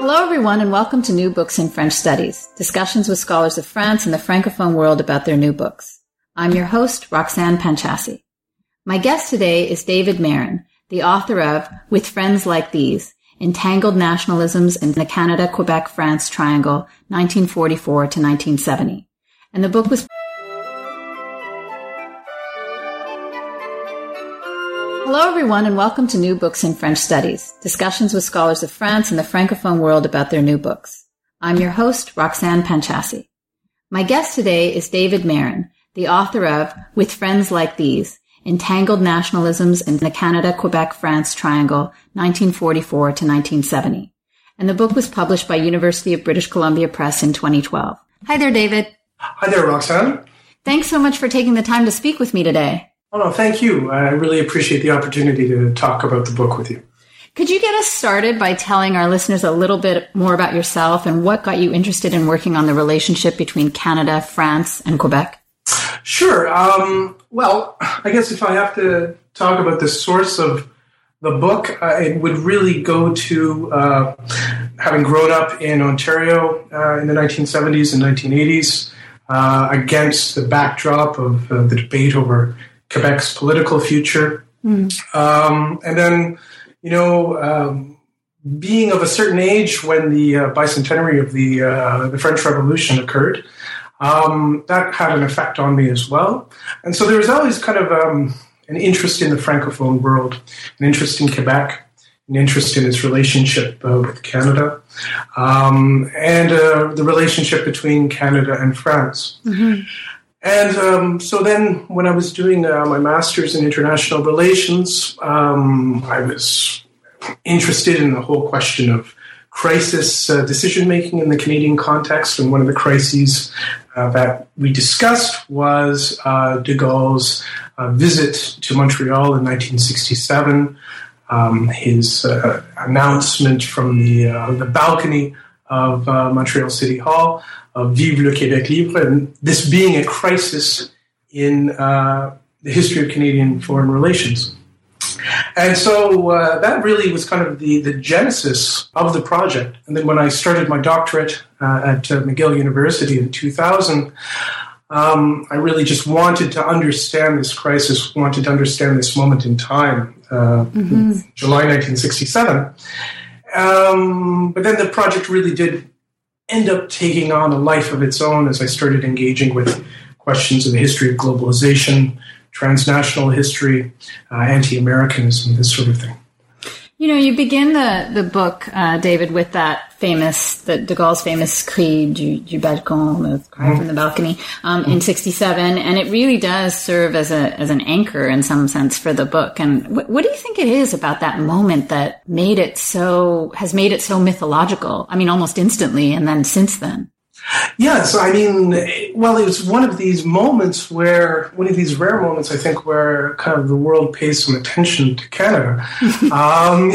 Hello, everyone, and welcome to New Books in French Studies, discussions with scholars of France and the Francophone world about their new books. I'm your host, Roxanne Panchasi. My guest today is David Meren, the author of With Friends Like These, Entangled Nationalisms in the Canada-Quebec-France Triangle, 1944 to 1970. And the book was Hello, everyone, and welcome to New Books in French Studies, discussions with scholars of France and the Francophone world about their new books. I'm your host, Roxanne Panchasi. My guest today is David Meren, the author of With Friends Like These, Entangled Nationalisms in the Canada-Quebec-France Triangle, 1944 to 1970. And the book was published by University of British Columbia Press in 2012. Hi there, David. Hi there, Roxanne. Thanks so much for taking the time to speak with me today. Oh, no, thank you. I really appreciate the opportunity to talk about the book with you. Could you get us started by telling our listeners a little bit more about yourself and what got you interested in working on the relationship between Canada, France, and Quebec? Sure. Um, well, I guess if I have to talk about the source of the book, uh, it would really go to uh, having grown up in Ontario uh, in the 1970s and 1980s uh, against the backdrop of uh, the debate over Quebec's political future. Mm. Um, and then, you know, um, being of a certain age when the uh, bicentenary of the uh, the French Revolution occurred, um, that had an effect on me as well. And so there was always kind of um, an interest in the francophone world, an interest in Quebec, an interest in its relationship uh, with Canada, um, and uh, the relationship between Canada and France. Mm-hmm. And um, so then, when I was doing uh, my master's in international relations, um, I was interested in the whole question of crisis uh, decision making in the Canadian context. And one of the crises uh, that we discussed was uh, de Gaulle's uh, visit to Montreal in 1967, um, his uh, announcement from the, the balcony of Montreal City Hall of Vive le Québec libre, and this being a crisis in uh, the history of Canadian foreign relations. And so uh, that really was kind of the, the genesis of the project. And then when I started my doctorate uh, at uh, McGill University in 2000, um, I really just wanted to understand this crisis, wanted to understand this moment in time, uh, mm-hmm. July 1967. Um, but then the project really did end up taking on a life of its own as I started engaging with questions of the history of globalization, transnational history, uh, anti Americanism, this sort of thing. You know, you begin the, the book, uh, David, with that famous, the De Gaulle's famous cri du, du balcon, the cry mm-hmm. from the balcony, um, mm-hmm. in 67. And it really does serve as a, as an anchor in some sense for the book. And wh- what do you think it is about that moment that made it so, has made it so mythological? I mean, almost instantly and then since then. Yes, I mean, well, it was one of these moments where, one of these rare moments, I think, where kind of the world pays some attention to Canada. um,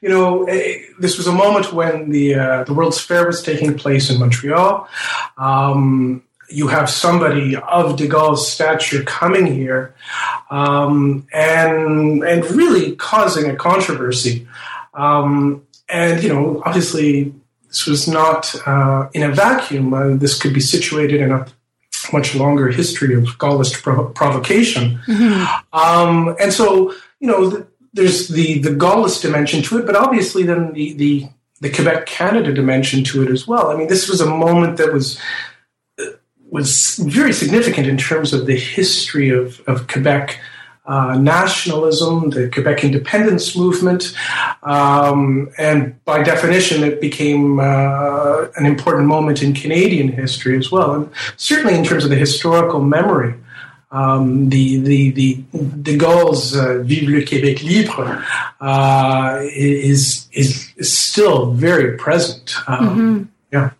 you know, eh, this was a moment when the uh, the World's Fair was taking place in Montreal. Um, you have somebody of De Gaulle's stature coming here, um, and and really causing a controversy. Um, and you know, obviously, this was not uh, in a vacuum. Uh, this could be situated in a much longer history of Gaullist provocation. Mm-hmm. Um, and so, you know, the, there's the, the Gaullist dimension to it, but obviously then the, the, the Quebec Canada dimension to it as well. I mean, this was a moment that was was very significant in terms of the history of, of Quebec uh, nationalism, the Quebec independence movement, um, and by definition, it became uh, an important moment in Canadian history as well, and certainly in terms of the historical memory um, the, the, the, de Gaulle's uh, Vive le Québec libre uh, is, is, is still very present. Um, mm-hmm. Yeah.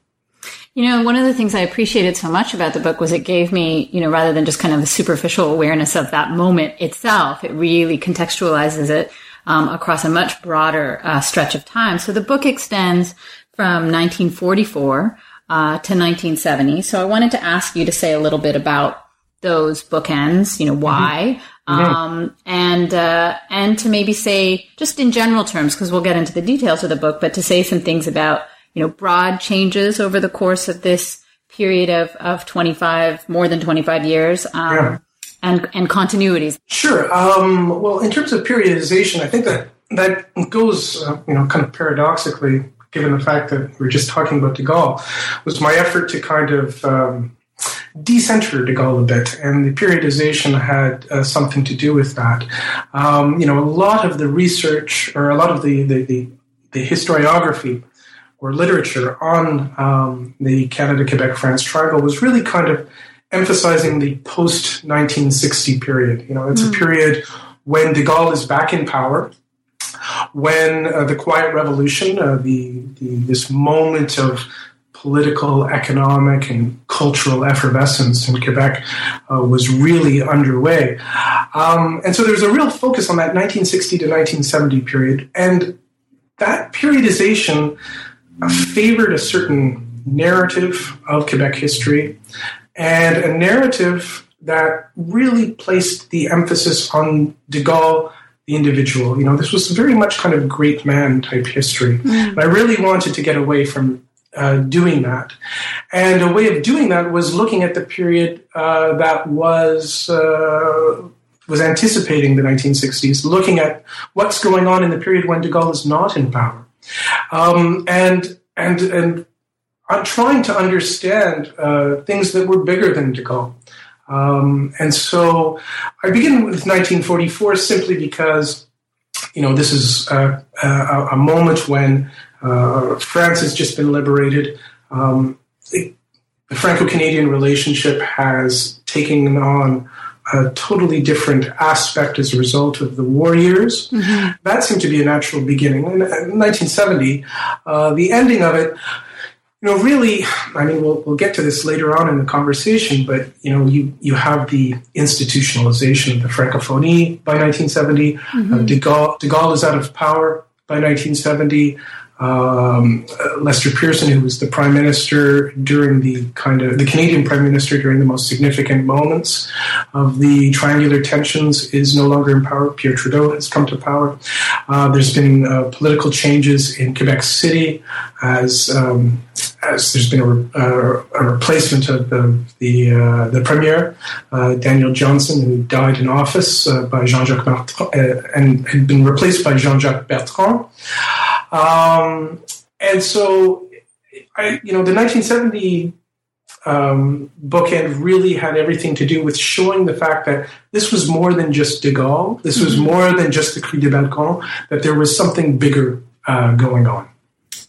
You know, one of the things I appreciated so much about the book was it gave me, you know, rather than just kind of a superficial awareness of that moment itself, it really contextualizes it um, across a much broader uh, stretch of time. So the book extends from 1944 uh, to 1970. So I wanted to ask you to say a little bit about those bookends, you know, why, mm-hmm. mm-hmm. um, and, uh, and to maybe say, just in general terms, because we'll get into the details of the book, but to say some things about, you know, broad changes over the course of this period of, of 25, more than 25 years. Um, yeah. And, and continuities. Sure. Um, well, in terms of periodization, I think that that goes, uh, you know, kind of paradoxically, given the fact that we're just talking about De Gaulle, was my effort to kind of um, decenter De Gaulle a bit, and the periodization had uh, something to do with that. Um, you know, a lot of the research or a lot of the, the, the, the historiography or literature on um, the Canada, Quebec, France triangle was really kind of emphasizing the post 1960 period. You know, it's mm. a period when De Gaulle is back in power, when uh, the Quiet Revolution, uh, the, the, this moment of political, economic, and cultural effervescence in Quebec uh, was really underway. Um, and so there's a real focus on that 1960 to 1970 period. And that periodization favored a certain narrative of Quebec history and a narrative that really placed the emphasis on de Gaulle the individual. You know, this was very much kind of great man type history. Mm. I really wanted to get away from uh, doing that. And a way of doing that was looking at the period uh, that was uh, was anticipating the 1960s, looking at what's going on in the period when De Gaulle is not in power, um, and and and I'm trying to understand uh, things that were bigger than De Gaulle. Um, and so I begin with 1944 simply because, you know, this is a, a, a moment when uh, France has just been liberated. Um, the Franco Canadian relationship has taken on a totally different aspect as a result of the war years. Mm-hmm. That seemed to be a natural beginning. In, in 1970, uh, the ending of it, you know, really, I mean, we'll, we'll get to this later on in the conversation, but, you know, you, you have the institutionalization of the Francophonie by 1970. Mm-hmm. Uh, de, Gaulle, de Gaulle is out of power by 1970 um, Lester Pearson, who was the prime minister during the kind of the Canadian prime minister during the most significant moments of the triangular tensions, is no longer in power. Pierre Trudeau has come to power. Uh, there's been uh, political changes in Quebec City as um, as there's been a, uh, a replacement of the the, uh, the premier uh, Daniel Johnson, who died in office by Jean-Jacques Bertrand, and had been replaced by Jean-Jacques Bertrand. Um, and so, I, you know, the 1970 um, bookend really had everything to do with showing the fact that this was more than just de Gaulle. This was mm-hmm. more than just the Cri de Balcon, that there was something bigger uh, going on.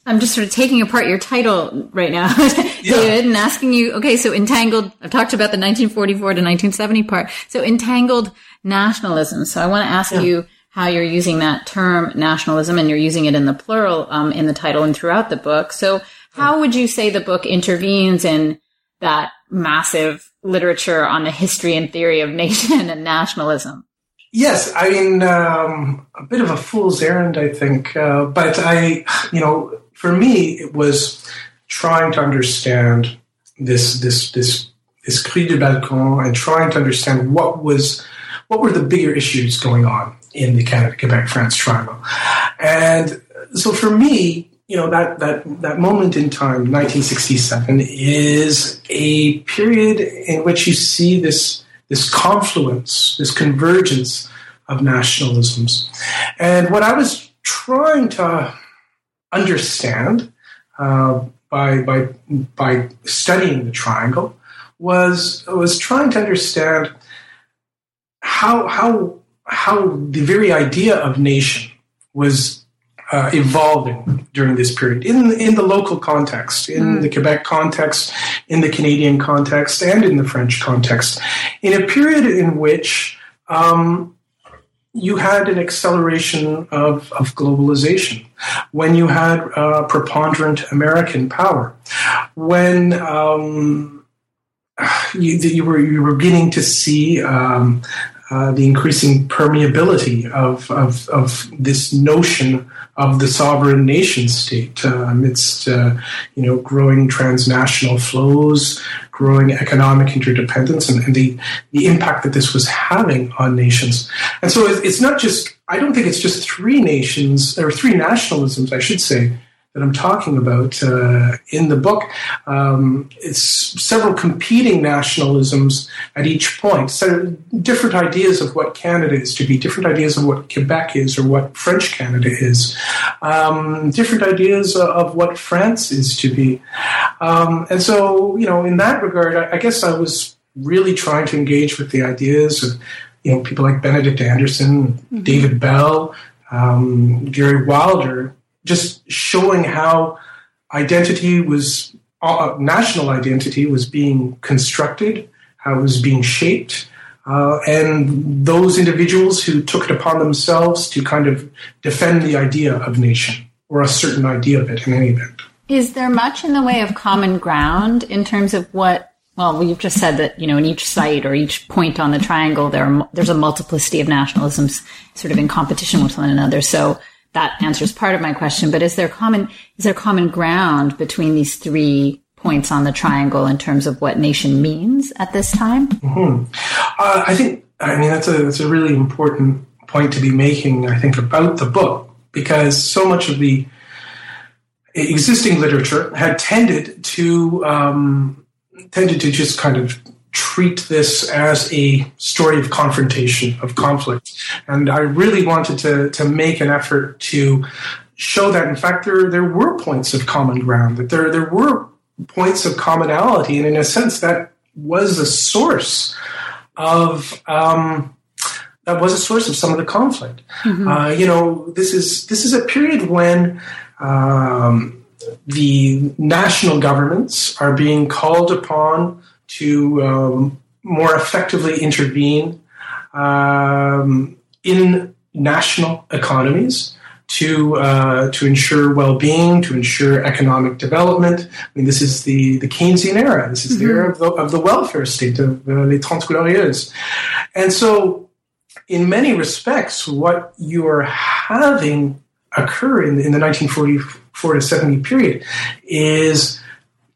I'm just sort of taking apart your title right now, David, yeah. and asking you, okay, so entangled, I've talked about the 1944 to 1970 part. So entangled nationalism. So I want to ask yeah. you how you're using that term nationalism and you're using it in the plural um, in the title and throughout the book. So how would you say the book intervenes in that massive literature on the history and theory of nation and nationalism? Yes, I mean, um, a bit of a fool's errand, I think. Uh, but I, you know, for me, it was trying to understand this, this, this, this cri de balcon and trying to understand what was, what were the bigger issues going on in the Canada, Quebec, France triangle. And so for me, you know, that, that, that moment in time, 1967, is a period in which you see this, this confluence, this convergence of nationalisms. And what I was trying to understand uh, by, by, by studying the triangle was, was trying to understand how, how how the very idea of nation was uh, evolving during this period in in the local context, in mm. the Quebec context, in the Canadian context, and in the French context, in a period in which um, you had an acceleration of, of globalization, when you had uh, preponderant American power, when um, you, you, were you were beginning to see um, uh, the increasing permeability of, of, of this notion of the sovereign nation state uh, amidst uh, you know growing transnational flows, growing economic interdependence, and, and, the the impact that this was having on nations. And so it's not just I don't think it's just three nations or three nationalisms, I should say, that I'm talking about uh, in the book. Um, it's several competing nationalisms at each point, so different ideas of what Canada is to be, different ideas of what Quebec is or what French Canada is, um, different ideas of what France is to be. Um, and so, you know, in that regard, I, I guess I was really trying to engage with the ideas of, you know, people like Benedict Anderson, mm-hmm. David Bell, um, Gary Wilder, just showing how identity was uh, national identity was being constructed, how it was being shaped, uh, and those individuals who took it upon themselves to kind of defend the idea of nation or a certain idea of it in any event. Is there much in the way of common ground in terms of what? Well, you've just said that you know in each site or each point on the triangle there are, there's a multiplicity of nationalisms sort of in competition with one another. So that answers part of my question. But is there common is there common ground between these three points on the triangle in terms of what nation means at this time? Mm-hmm. Uh, I think I mean that's a that's a really important point to be making. I think about the book because so much of the existing literature had tended to um, tended to just kind of treat this as a story of confrontation, of conflict. And I really wanted to, to make an effort to show that, in fact, there, there were points of common ground, that there, there were points of commonality. And in a sense, that was a source of. Um, that was a source of some of the conflict. Mm-hmm. Uh, you know, this is this is a period when um, the national governments are being called upon to um, more effectively intervene um, in national economies to uh, to ensure well-being, to ensure economic development. I mean, this is the, the Keynesian era. This is mm-hmm. the era of the, of the welfare state of uh, les Trente Glorieuses. And so, in many respects, what you are having occur in, in the 1944 to 70 period is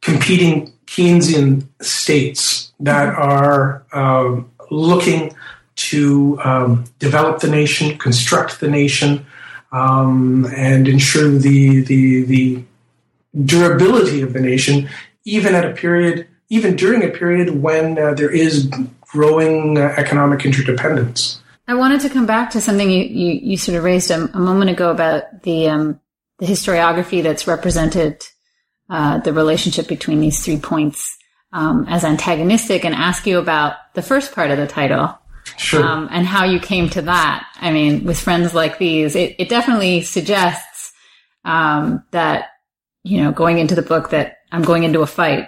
competing Keynesian states that are um, looking to um, develop the nation, construct the nation, um, and ensure the, the, the durability of the nation, even at a period, even during a period when uh, there is growing uh, economic interdependence. I wanted to come back to something you, you, you sort of raised a, a, moment ago about the um, the historiography that's represented uh, the relationship between these three points um, as antagonistic and ask you about the first part of the title. Sure. Um, and how you came to that. I mean, with friends like these, it, it definitely suggests um, that, you know, going into the book that I'm going into a fight.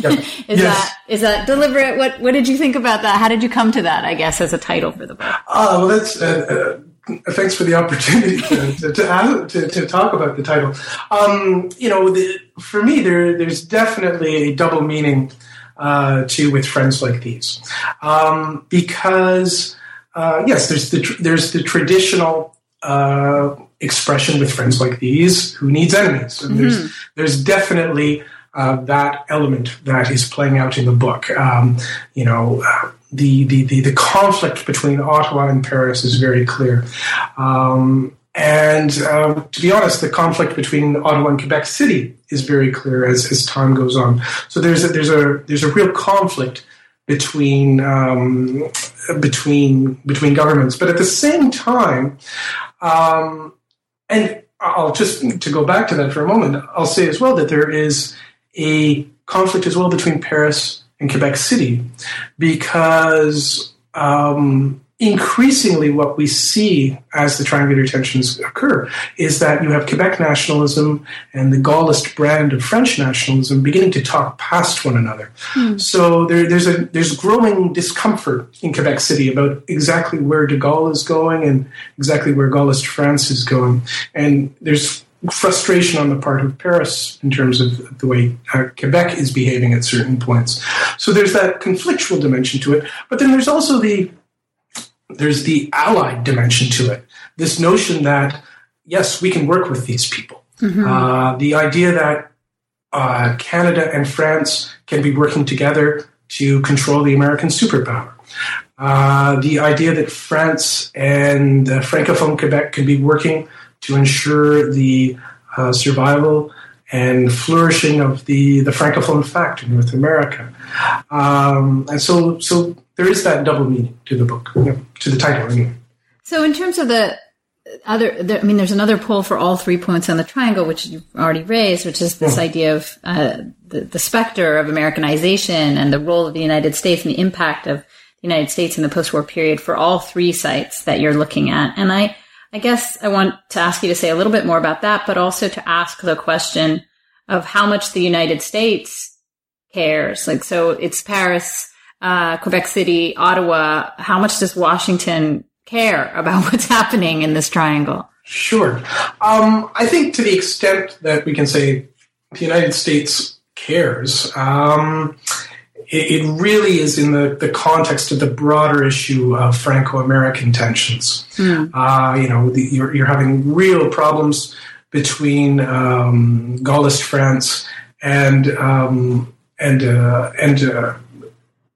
Yep. is yes. that is that deliberate? What what did you think about that? How did you come to that? I guess as a title for the book. Uh, well, that's uh, uh thanks for the opportunity to, to, to, to, to talk about the title. Um, you know, the, for me, there, there's definitely a double meaning uh, to with friends like these, um, because uh, yes, there's the there's the traditional uh, expression with friends like these who needs enemies, and mm-hmm. there's there's definitely uh, that element that is playing out in the book. Um, you know, the, the, the, the, conflict between Ottawa and Paris is very clear. Um, and uh, to be honest, the conflict between Ottawa and Quebec City is very clear as, as time goes on. So there's a, there's a there's a real conflict between um, between between governments. But at the same time, um, and I'll just to go back to that for a moment. I'll say as well that there is a conflict as well between Paris in Quebec City because um, increasingly what we see as the triangular tensions occur is that you have Quebec nationalism and the Gaullist brand of French nationalism beginning to talk past one another. Hmm. So there, there's a there's growing discomfort in Quebec City about exactly where de Gaulle is going and exactly where Gaullist France is going, and there's frustration on the part of Paris in terms of the way uh, Quebec is behaving at certain points. So there's that conflictual dimension to it, but then there's also the there's the allied dimension to it. This notion that, yes, we can work with these people. Mm-hmm. Uh, the idea that uh, Canada and France can be working together to control the American superpower. Uh, the idea that France and Francophone Quebec can be working to ensure the uh, survival and flourishing of the, the Francophone fact in North America. Um, and so, so there is that double meaning to the book, you know, to the title anyway. So, in terms of the other, there, I mean, there's another pull for all three points on the triangle, which you've already raised, which is this yeah. idea of uh, the, the specter of Americanization and the role of the United States and the impact of the United States in the post-war period for all three sites that you're looking at. And I, I guess I want to ask you to say a little bit more about that, but also to ask the question of how much the United States cares. Like, so it's Paris uh, Quebec City, Ottawa, how much does Washington care about what's happening in this triangle? Sure. Um, I think to the extent that we can say the United States cares, um, it, it, really is in the, the context of the broader issue of Franco American tensions. Mm. Uh, you know, the, you're, you're having real problems between um, Gaullist France and um, and uh, and uh,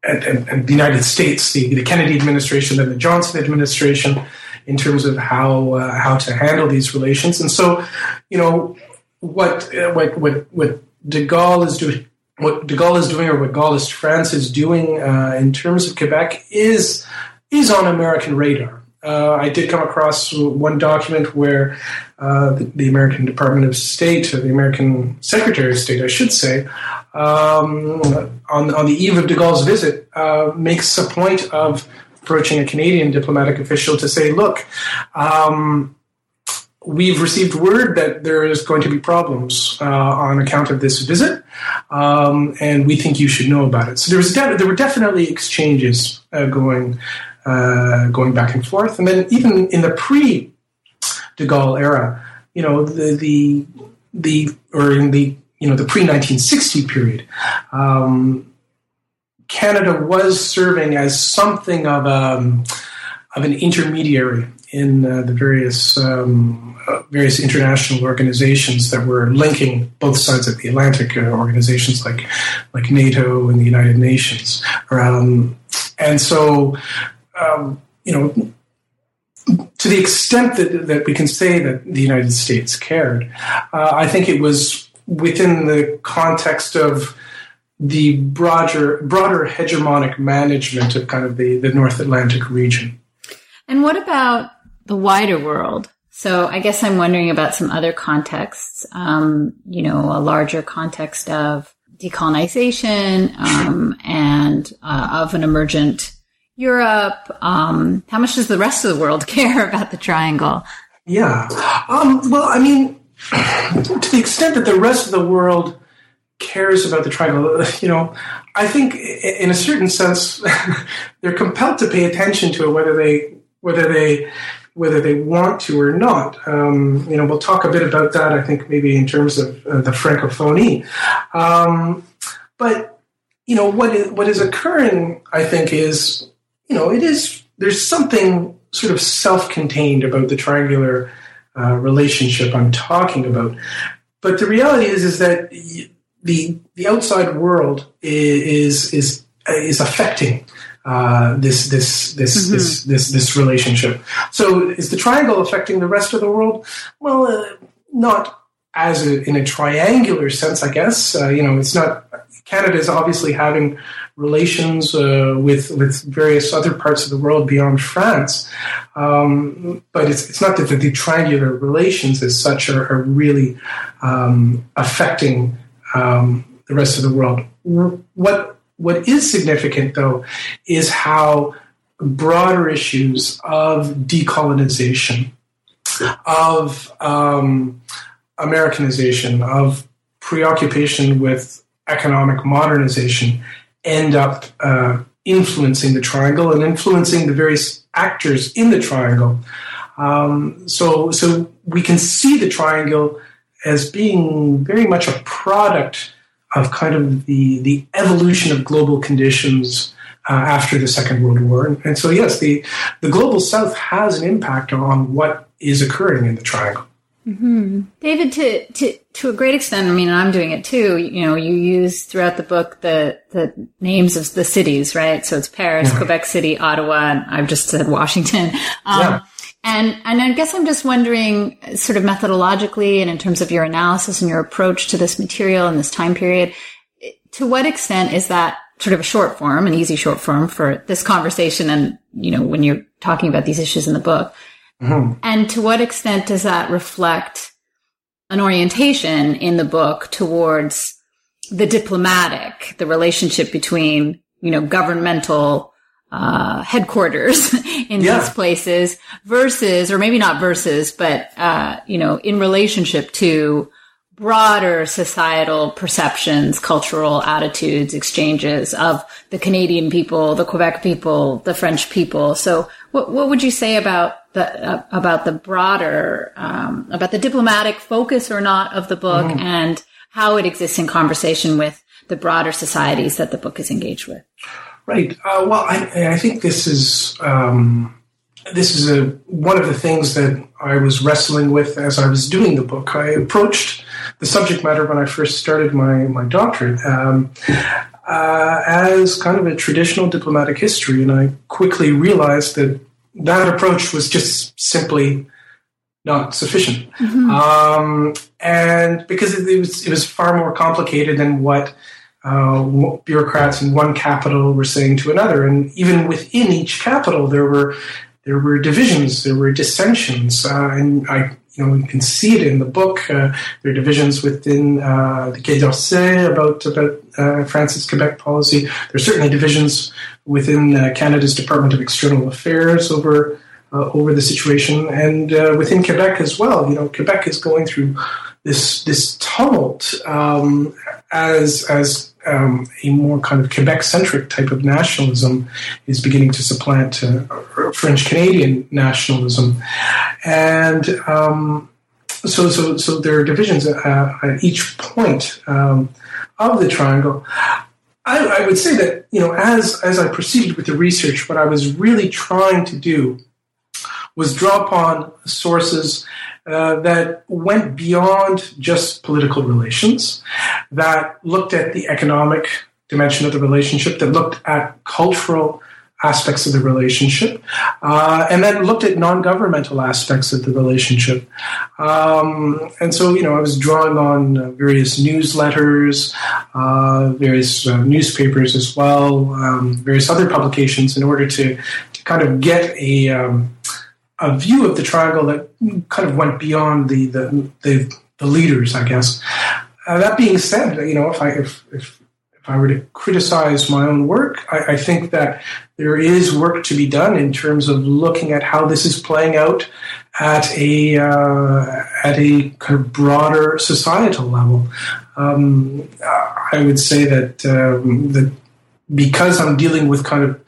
and, and, and, the United States, the, the Kennedy administration and the Johnson administration, in terms of how uh, how to handle these relations. And so, you know, what uh, what what what De Gaulle is doing. What De Gaulle is doing, or what Gaullist France is doing uh, in terms of Quebec, is is on American radar. Uh, I did come across one document where uh, the, the, American Department of State, or the American Secretary of State, I should say, um, on, on the eve of de Gaulle's visit, uh, makes a point of approaching a Canadian diplomatic official to say, look, um, we've received word that there is going to be problems uh, on account of this visit, um, and we think you should know about it. So there was de- there were definitely exchanges uh, going uh, going back and forth. And then even in the pre De Gaulle era, you know, the, the, the, or in the, you know, the pre 1960 period, um, Canada was serving as something of a, um, of an intermediary in uh, the various um, uh, various international organizations that were linking both sides of the Atlantic, uh, organizations like like NATO and the United Nations. Um, and so um, you know, to the extent that, that we can say that the United States cared, uh, I think it was within the context of the broader, broader hegemonic management of kind of the, the North Atlantic region. And what about the wider world? So I guess I'm wondering about some other contexts, um, you know, a larger context of decolonization um, and uh, of an emergent Europe? Um, how much does the rest of the world care about the triangle? Yeah. Um, well, I mean, to the extent that the rest of the world cares about the triangle, you know, I think in a certain sense they're compelled to pay attention to it, whether they whether they whether they want to or not. Um, you know, we'll talk a bit about that. I think maybe in terms of uh, the francophonie, um, but you know what is, what is occurring, I think, is you know, it is, there's something sort of self contained about the triangular uh, relationship I'm talking about. But the reality is, is that the, the outside world is, is, is affecting uh, this this this, mm-hmm. this this this relationship. So is the triangle affecting the rest of the world? Well, uh, not as a, in a triangular sense, I guess. Uh, you know, it's not. Canada is obviously having relations uh, with with various other parts of the world beyond France. Um, but it's, it's not that the, triangular relations as such are, are really um, affecting um, the rest of the world. What what is significant though is how broader issues of decolonization, of um, Americanization, of preoccupation with economic modernization end up uh, influencing the triangle and influencing the various actors in the triangle. Um, so, so we can see the triangle as being very much a product of kind of the, the evolution of global conditions uh, after the Second World War. And, and, so, yes, the, the global South has an impact on what is occurring in the triangle. Mm-hmm. David, to, to to a great extent, I mean, I'm doing it too. You know, you use throughout the book the the names of the cities, right? So it's Paris, yeah. Quebec City, Ottawa, and I've just said Washington. Um, yeah. And and I guess I'm just wondering, sort of methodologically, and in terms of your analysis and your approach to this material and this time period, to what extent is that sort of a short form, an easy short form for this conversation, and you know, when you're talking about these issues in the book? Mm-hmm. And to what extent does that reflect an orientation in the book towards the diplomatic, the relationship between, you know, governmental uh, headquarters in yeah. these places versus, or maybe not versus, but, uh, you know, in relationship to broader societal perceptions, cultural attitudes, exchanges of the Canadian people, the Quebec people, the French people. So what, what would you say about the, uh, about the broader, um, about the diplomatic focus or not of the book mm-hmm. and how it exists in conversation with the broader societies that the book is engaged with? Right. Uh, well, I, I, think this is, um, this is a, one of the things that I was wrestling with as I was doing the book. I approached the subject matter when I first started my, my doctorate um, uh, as kind of a traditional diplomatic history, and I quickly realized that that approach was just simply not sufficient, mm-hmm. um, and because it, it, was it was far more complicated than what. Uh, bureaucrats in one capital were saying to another, and even within each capital, there were there were divisions, there were dissensions, uh, and I you know, we can see it in the book. Uh, there are divisions within uh, the Quai d'Orsay about about uh, France's Quebec policy. There are certainly divisions within uh, Canada's Department of External Affairs over over the situation, and within Quebec as well. You know, Quebec is going through this this tumult um, as as um, a more kind of Quebec centric type of nationalism is beginning to supplant uh, French Canadian nationalism, and um, so so so there are divisions uh, at each point um, of the triangle. I, I would say that you know as as I proceeded with the research, what I was really trying to do was draw upon sources uh, that went beyond just political relations, that looked at the economic dimension of the relationship, that looked at cultural aspects of the relationship, uh, and then looked at non-governmental aspects of the relationship. Um, and so, you know, I was drawing on uh, various newsletters, uh, various uh, newspapers as well, um, various other publications in order to, to kind of get a um, a view of the triangle that kind of went beyond the the, the, the leaders, I guess. Uh, that being said, you know, if I if, if if I were to criticize my own work, I, I, think that there is work to be done in terms of looking at how this is playing out at a uh, at a kind of broader societal level. Um, I would say that um, that because I'm dealing with kind of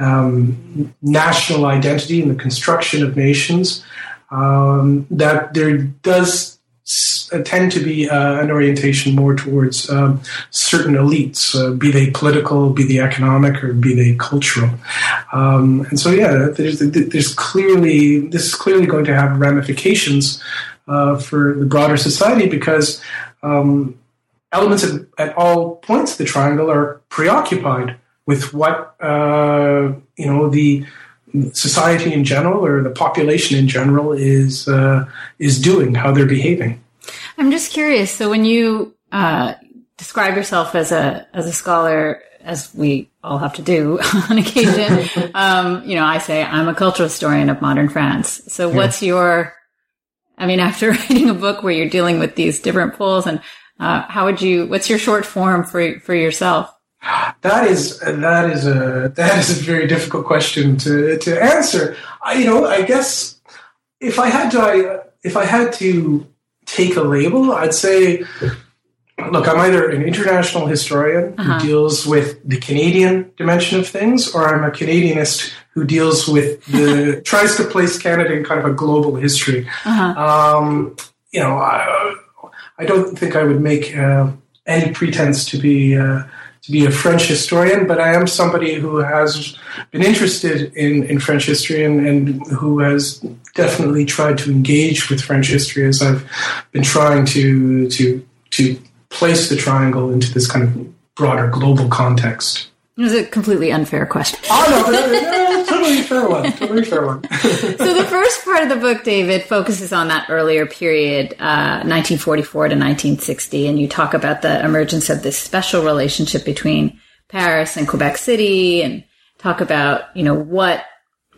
um, national identity and the construction of nations, um, that there does tend to be uh, an orientation more towards um, certain elites, uh, be they political, be they economic, or be they cultural. Um, and so, yeah, there's, there's clearly this is clearly going to have ramifications uh, for the broader society because um, elements at, at all points of the triangle are preoccupied with what uh, you know the society in general or the population in general is uh, is doing, how they're behaving. I'm just curious. So when you uh, describe yourself as a as a scholar, as we all have to do on occasion, um, you know, I say I'm a cultural historian of modern France. So what's your I mean, after writing a book where you're dealing with these different poles, and uh, how would you? What's your short form for for yourself? That is that is a that is a very difficult question to to answer. I, you know, I guess if I had to I, if I had to take a label, I'd say look, I'm either an international historian uh-huh. who deals with the Canadian dimension of things, or I'm a Canadianist who deals with the tries to place Canada in kind of a global history. Uh-huh. Um, you know, I, I, don't think I would make uh, any pretense to be. Uh, be a French historian, but I am somebody who has been interested in, in French history and, and who has definitely tried to engage with French history as I've been trying to to to place the triangle into this kind of broader global context. It was a completely unfair question. Oh no, no, totally fair one. Totally fair one. so the first part of the book, David, focuses on that earlier period, uh, 1944 to 1960, and you talk about the emergence of this special relationship between Paris and Quebec City, and talk about you know what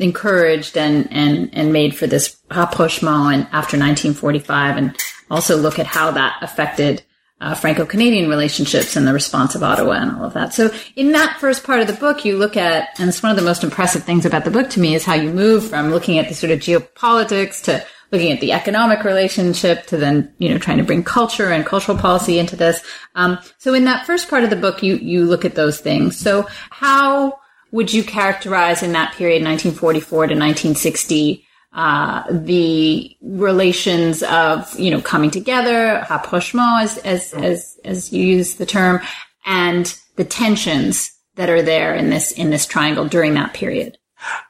encouraged and and and made for this rapprochement and after 1945, and also look at how that affected uh, Franco-Canadian relationships and the response of Ottawa and all of that. So in that first part of the book, you look at, and it's one of the most impressive things about the book to me is how you move from looking at the sort of geopolitics to looking at the economic relationship to then, you know, trying to bring culture and cultural policy into this. Um, so in that first part of the book, you, you look at those things. So how would you characterize in that period, 1944 to 1960, uh, the relations of you know coming together, rapprochement, as as as as you use the term, and the tensions that are there in this in this triangle during that period.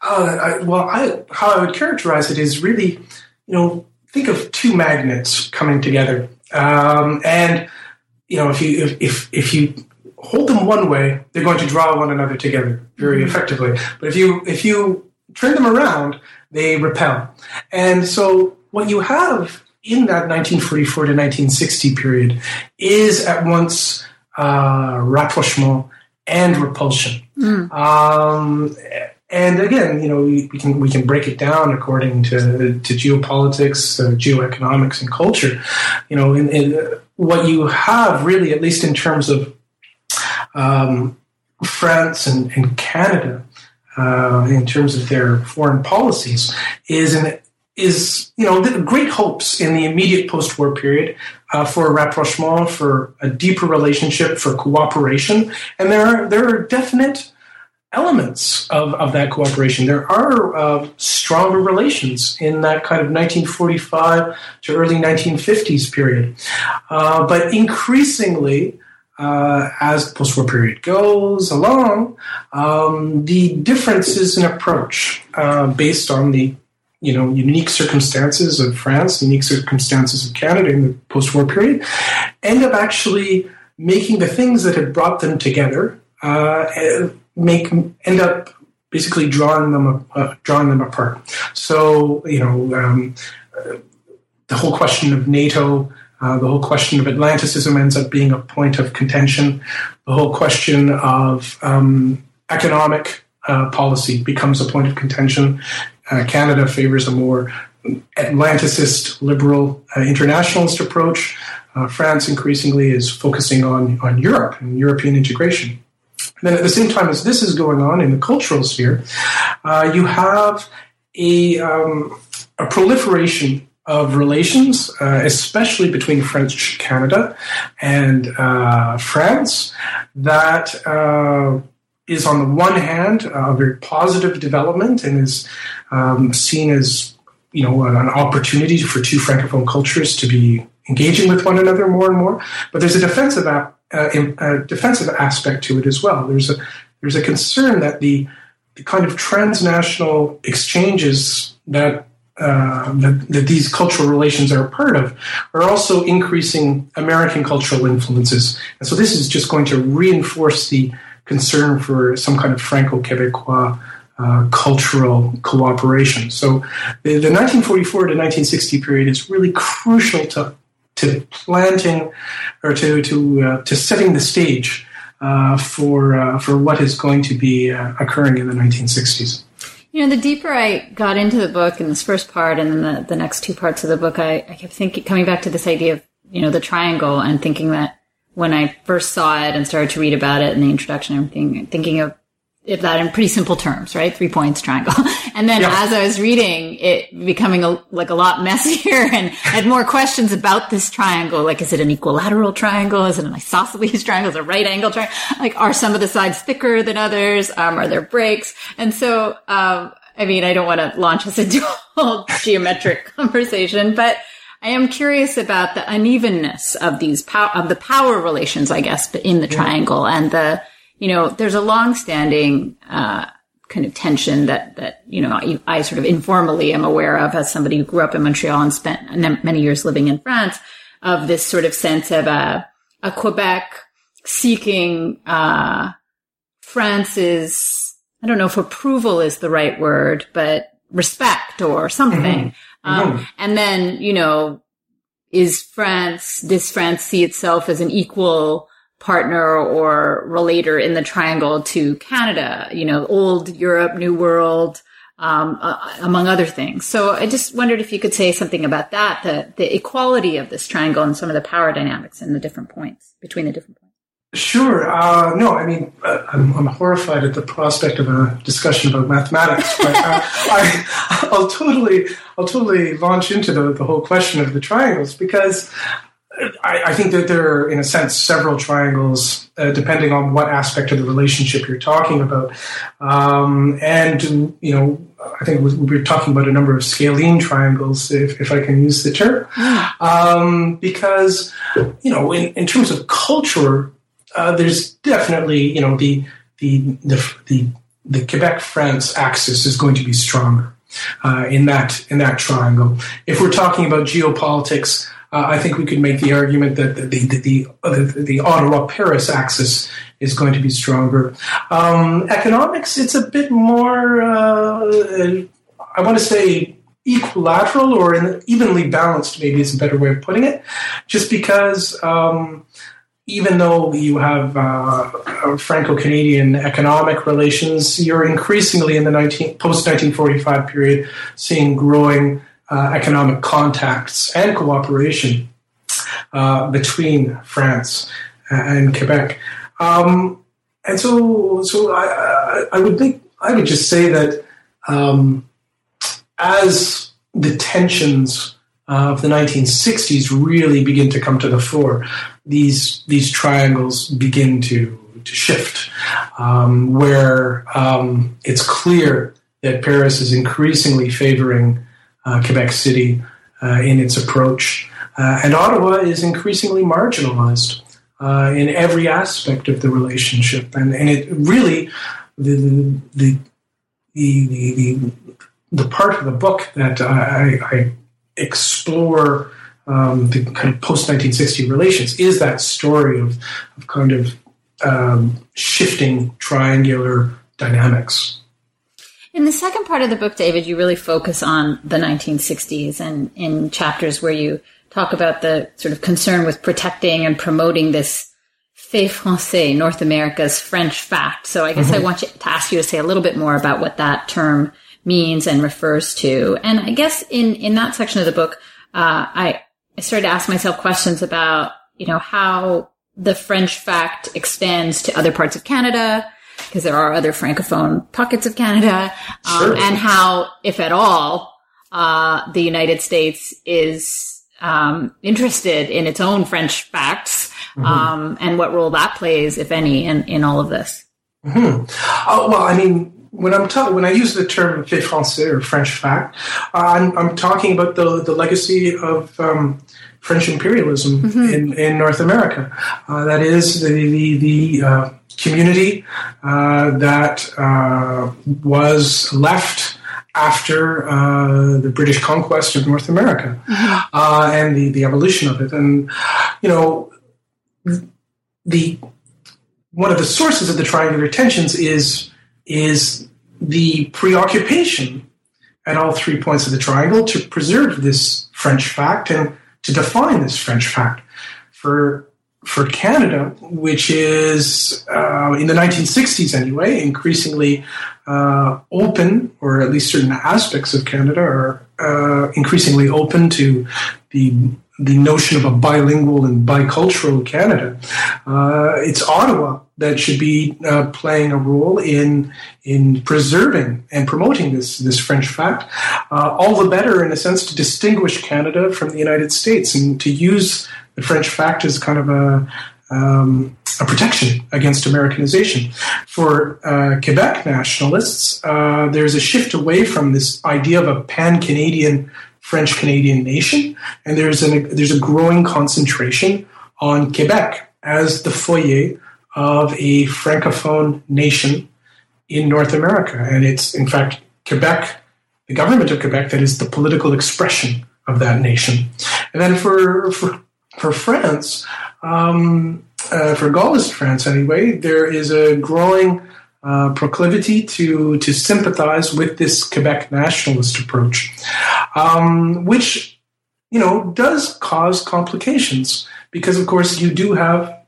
Uh, I, well, I, how I would characterize it is really, you know, think of two magnets coming together, um, and you know, if you if, if if you hold them one way, they're going to draw one another together very mm-hmm. effectively. But if you if you turn them around, they repel. And so what you have in that 1944 to 1960 period is at once uh, rapprochement and repulsion. Mm. Um, and again, you know, we, we, can we can break it down according to to geopolitics, uh, geoeconomics, and culture. You know, in, in, what you have really, at least in terms of um, France and, and Canada, uh, in terms of their foreign policies is an is you know great hopes in the immediate post-war period uh, for rapprochement, for a deeper relationship, for cooperation, and there are there are definite elements of, of that cooperation. There are uh, stronger relations in that kind of 1945 to early 1950s period, uh, but increasingly uh, as the post-war period goes along, um, the differences in approach uh, based on the you know unique circumstances of France, unique circumstances of Canada in the post-war period, end up actually making the things that had brought them together uh, make end up basically drawing them uh, drawing them apart. So you know um, uh, the whole question of NATO uh, the whole question of Atlanticism ends up being a point of contention. The whole question of um, economic uh, policy becomes a point of contention. Uh, Canada favors a more Atlanticist, liberal, uh, internationalist approach. Uh, France increasingly is focusing on, on Europe and European integration. And then at the same time as this is going on in the cultural sphere, you have a, um, a proliferation of relations, uh, especially between French Canada and uh, France, that uh, is on the one hand a very positive development and is um, seen as you know an opportunity for two francophone cultures to be engaging with one another more and more. But there's a defensive a, uh, a defensive aspect to it as well. There's a there's a concern that the the kind of transnational exchanges that uh, that, that, these cultural relations are a part of are also increasing American cultural influences. And so this is just going to reinforce the concern for some kind of Franco Quebecois uh, cultural cooperation. So the, the 1944 to 1960 period is really crucial to, to planting or to, to, uh, to setting the stage uh, for, uh, for what is going to be occurring in the 1960s. You know, the deeper I got into the book in this first part and then the, the next two parts of the book, I, I kept thinking, coming back to this idea of, you know, the triangle and thinking that when I first saw it and started to read about it in the introduction and everything, thinking of that in pretty simple terms, right? Three points triangle. And then yeah. as I was reading it becoming a, like a lot messier and had more questions about this triangle. Like, is it an equilateral triangle? Is it an isosceles triangle? Is it a right angle triangle? Like, are some of the sides thicker than others? Um, are there breaks? And so, um, I mean, I don't want to launch us into a whole geometric conversation, but I am curious about the unevenness of these pow- of the power relations, I guess, but in the triangle and the, you know, there's a long-standing, uh, kind of tension that, that, you know, I, I, sort of informally am aware of as somebody who grew up in Montreal and spent many years living in France of this sort of sense of a, a Quebec seeking, uh, France's, I don't know if approval is the right word, but respect or something. Mm-hmm. Um, mm-hmm. and then, you know, is France, does France see itself as an equal partner or relator in the triangle to Canada, you know, old Europe, new world, um, uh, among other things. So I just wondered if you could say something about that, the, the equality of this triangle and some of the power dynamics and the different points between the different points. Sure. Uh, no, I mean, uh, I'm, I'm, horrified at the prospect of a discussion about mathematics, but uh, I, will totally, I'll totally launch into the, the whole question of the triangles because I, I, think that there are, in a sense, several triangles, uh, depending on what aspect of the relationship you're talking about. Um, and, you know, I think we are talking about a number of scalene triangles, if, if I can use the term. Um, because, you know, in, in terms of culture, uh, there's definitely, you know, the the the the, the Quebec France axis is going to be stronger uh, in that in that triangle. If we're talking about geopolitics, uh, I think we could make the argument that the the, the, the, the Ottawa Paris axis is going to be stronger. Um, economics, it's a bit more. Uh, I want to say equilateral or evenly balanced. Maybe is a better way of putting it. Just because. Um, even though you have uh, Franco-Canadian economic relations, you're increasingly in the 19, post-1945 period seeing growing economic contacts and cooperation uh, between France and Quebec. Um, and so, so I, I, would think I would just say that um, as the tensions of the 1960s really begin to come to the fore, these these triangles begin to to shift, um, where um, it's clear that Paris is increasingly favoring uh, Quebec City uh, in its approach, uh, and Ottawa is increasingly marginalized uh, in every aspect of the relationship, and and it really the the the the, the, the part of the book that I, I explore um, the kind of post 1960 relations is that story of, of kind of um, shifting triangular dynamics. In the second part of the book, David, you really focus on the 1960s and in chapters where you talk about the sort of concern with protecting and promoting this fait français, North America's French fact. So I guess mm-hmm. I want you to ask you to say a little bit more about what that term means and refers to. And I guess in, in that section of the book, uh, I, I started to ask myself questions about, you know, how the French fact extends to other parts of Canada, because there are other francophone pockets of Canada, um, sure. and how, if at all, uh, the United States is um, interested in its own French facts, mm-hmm. um, and what role that plays, if any, in, in all of this. Mm-hmm. Oh, well, I mean, when I'm talking, when I use the term fait français or French fact, uh, I'm, I'm, talking about the, the legacy of um, French imperialism mm-hmm. in, in North America. Uh, that is the the, the uh, community uh, that uh, was left after uh, the British conquest of North America mm-hmm. and the, the evolution of it. And you know, the one of the sources of the triangular tensions is is the preoccupation at all three points of the triangle to preserve this French fact and to define this French fact. For for Canada, which is uh, in the 1960s anyway, increasingly uh, open, or at least certain aspects of Canada are uh, increasingly open to the the notion of a bilingual and bicultural Canada. Uh, it's Ottawa that should be uh, playing a role in in preserving and promoting this this French fact. Uh, all the better, in a sense, to distinguish Canada from the United States and to use the French fact as kind of a um, a protection against Americanization. For uh, Quebec nationalists, uh, there's a shift away from this idea of a pan Canadian French Canadian nation, and there's, an, there's a growing concentration on Quebec as the foyer of a francophone nation in North America. And it's, in fact, Quebec, the government of Quebec, that is the political expression of that nation. And then for, for, for France, um, uh, for Gaullist France anyway, there is a growing uh, proclivity to to sympathize with this Quebec nationalist approach, um, which you know does cause complications because, of course, you do have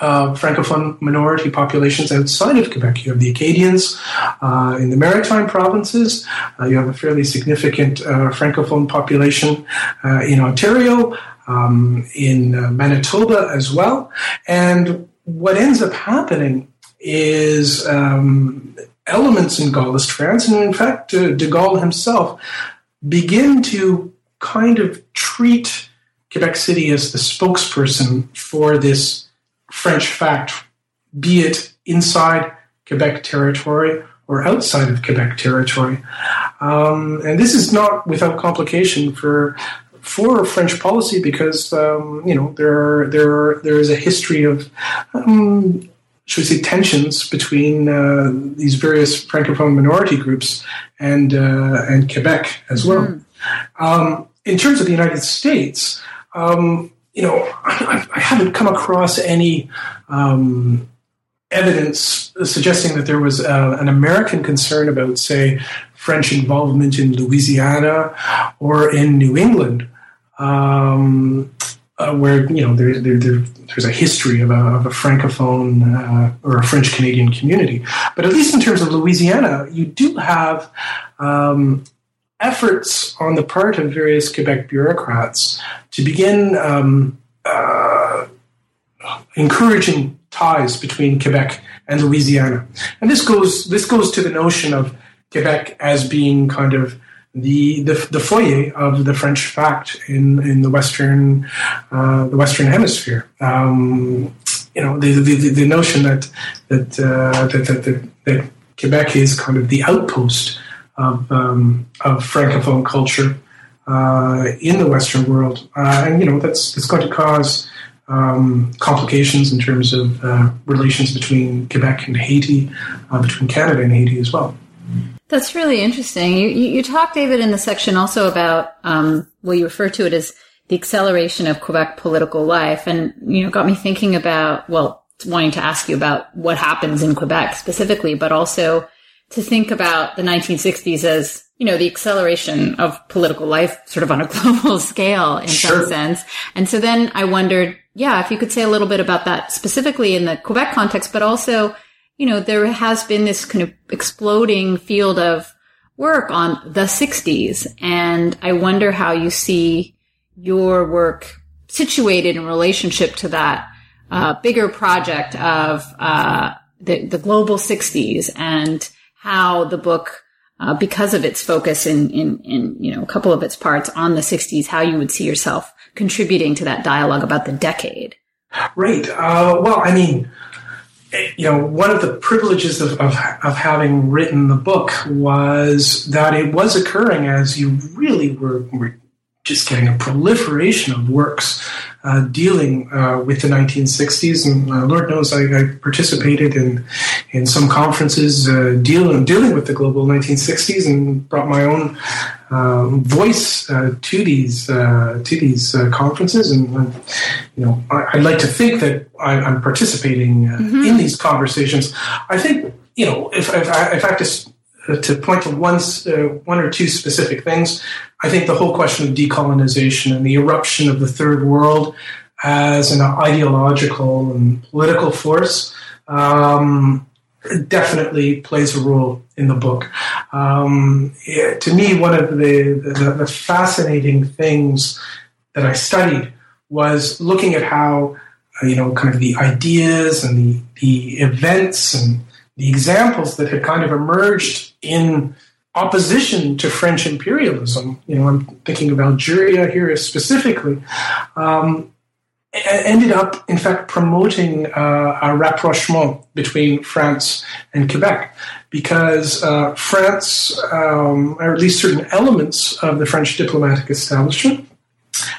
uh, francophone minority populations outside of Quebec. You have the Acadians uh, in the maritime provinces. Uh, you have a fairly significant uh, francophone population uh, in Ontario, um, in uh, Manitoba as well. And what ends up happening is um, elements in Gaullist France, and in fact, de Gaulle himself, begin to kind of treat Quebec City as the spokesperson for this French fact, be it inside Quebec territory or outside of Quebec territory. Um, and this is not without complication for for French policy because um, you know there there there is a history of um, should we say, tensions between uh, these various francophone minority groups and uh, and Quebec as well. Mm. Um, in terms of the United States, um, you know, I, I, haven't come across any um, evidence suggesting that there was uh, an American concern about, say, French involvement in Louisiana or in New England. Um, uh, where you know there, there, there, there's a history of a, of a francophone uh, or a French Canadian community, but at least in terms of Louisiana, you do have um, efforts on the part of various Quebec bureaucrats to begin um, uh, encouraging ties between Quebec and Louisiana, and this goes this goes to the notion of Quebec as being kind of the, the, the foyer of the French fact in in the western uh, the Western Hemisphere. Um, you know the, the, the notion that that, uh, that, that, that that Quebec is kind of the outpost of um, of francophone culture uh, in the Western world, uh, and you know that's that's going to cause. Um, complications in terms of uh, relations between Quebec and Haiti, uh, between Canada and Haiti as well. That's really interesting. You, you, you talk, David, in the section also about, um, well, you refer to it as the acceleration of Quebec political life. And, you know, got me thinking about, well, wanting to ask you about what happens in Quebec specifically, but also to think about the 1960s as, you know, the acceleration of political life sort of on a global scale in sure. some sense. And so then I wondered, yeah, if you could say a little bit about that specifically in the Quebec context, but also you know, there has been this kind of exploding field of work on the 60s. And I wonder how you see your work situated in relationship to that uh, bigger project of uh, the, the global 60s and how the book, uh, because of its focus in, in, in, you know, a couple of its parts on the 60s, how you would see yourself contributing to that dialogue about the decade. Right. Uh, well, I mean, you know, one of the privileges of, of, of, having written the book was that it was occurring as you really were, were just getting a proliferation of works uh, dealing uh, with the 1960s. And uh, Lord knows I, I, participated in in some conferences uh, dealing dealing with the global 1960s and brought my own um, voice uh, to these uh, to these conferences. And you know, I, would like to think that I, am participating mm-hmm. in these conversations. I think you know if if I, if I have to to point to one, uh, one or two specific things, I think the whole question of decolonization and the eruption of the third world as an ideological and political force um, definitely plays a role in the book. Um, it, to me, one of the, the, the fascinating things that I studied was looking at how, uh, you know, kind of the ideas and the, the events and the examples that had kind of emerged in opposition to French imperialism. You know, I'm thinking of Algeria here specifically. Um, ended up, in fact, promoting uh, a rapprochement between France and Quebec because uh, France, um, or at least certain elements of the French diplomatic establishment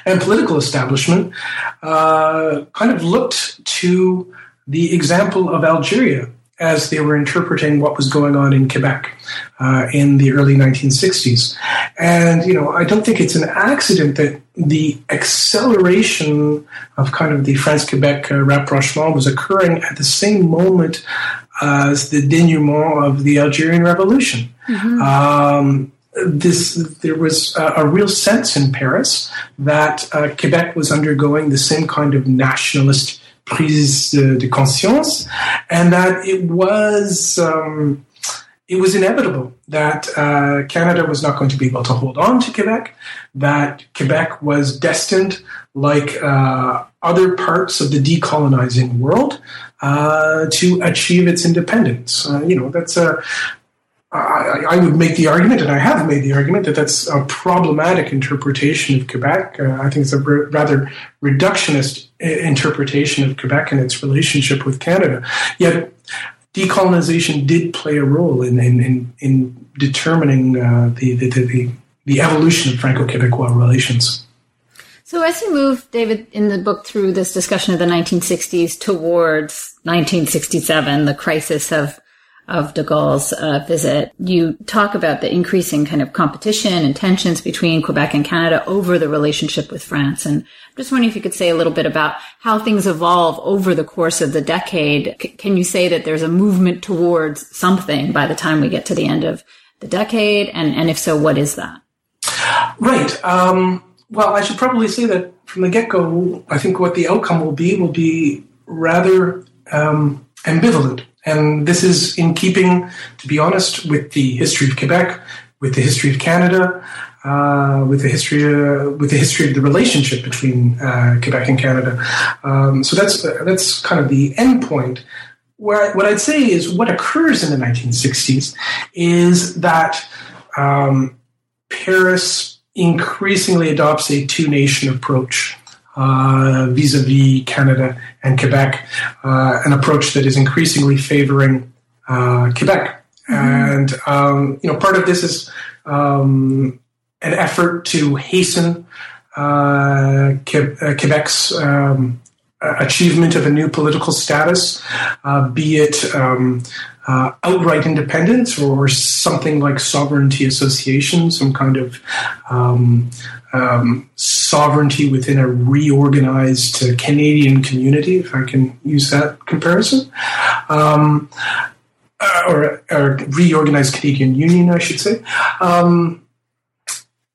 and political establishment, uh, kind of looked to the example of Algeria as they were interpreting what was going on in Quebec uh, in the early 1960s. And, you know, I don't think it's an accident that the acceleration of kind of the France Quebec uh, rapprochement was occurring at the same moment as the denouement of the Algerian Revolution. Mm-hmm. Um, this there was a, a, real sense in Paris that uh, Quebec was undergoing the same kind of nationalist prise de, conscience, and that it was um, it was inevitable that uh, Canada was not going to be able to hold on to Quebec, that Quebec was destined, like uh, other parts of the decolonizing world, uh, to achieve its independence. Uh, you know, that's a I, I, would make the argument, and I have made the argument, that that's a problematic interpretation of Quebec. Uh, I think it's a rather reductionist interpretation of Quebec and its relationship with Canada. Yet, decolonization did play a role in in, in, in determining uh, the, the, the, the evolution of Franco-Quebecois relations. So, as you move, David, in the book through this discussion of the 1960s towards 1967, the crisis of of de Gaulle's uh, visit, you talk about the increasing kind of competition and tensions between Quebec and Canada over the relationship with France. And I'm just wondering if you could say a little bit about how things evolve over the course of the decade. C- can you say that there's a movement towards something by the time we get to the end of the decade? And, and if so, what is that? Right. Um, well, I should probably say that from the get go, I think what the outcome will be will be rather um, ambivalent. And this is in keeping, to be honest, with the history of Quebec, with the history of Canada, uh, with the history uh, with the history of the relationship between uh, Quebec and Canada. Um, so that's that's kind of the end point. Where, what I'd say is what occurs in the 1960s is that um, Paris increasingly adopts a two nation approach uh, vis-a-vis Canada and Quebec, uh, an approach that is increasingly favoring uh, Quebec. Mm-hmm. And um, you know, part of this is um, an effort to hasten uh, Quebec's um, achievement of a new political status, uh, be it um, uh, outright independence or something like sovereignty association, some kind of um, um, sovereignty within a reorganized uh, Canadian community, if I can use that comparison, um, uh, or, or, reorganized Canadian Union, I should say. Um,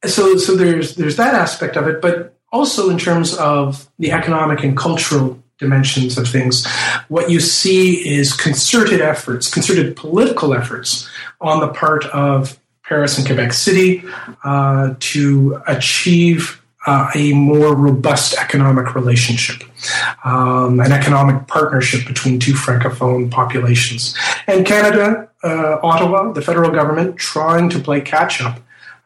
so, so there's there's that aspect of it, but also in terms of the economic and cultural dimensions of things, what you see is concerted efforts, concerted political efforts on the part of Paris and Quebec City uh, to achieve uh, a more robust economic relationship, um, an economic partnership between two francophone populations. And Canada, uh, Ottawa, the federal government, trying to play catch up.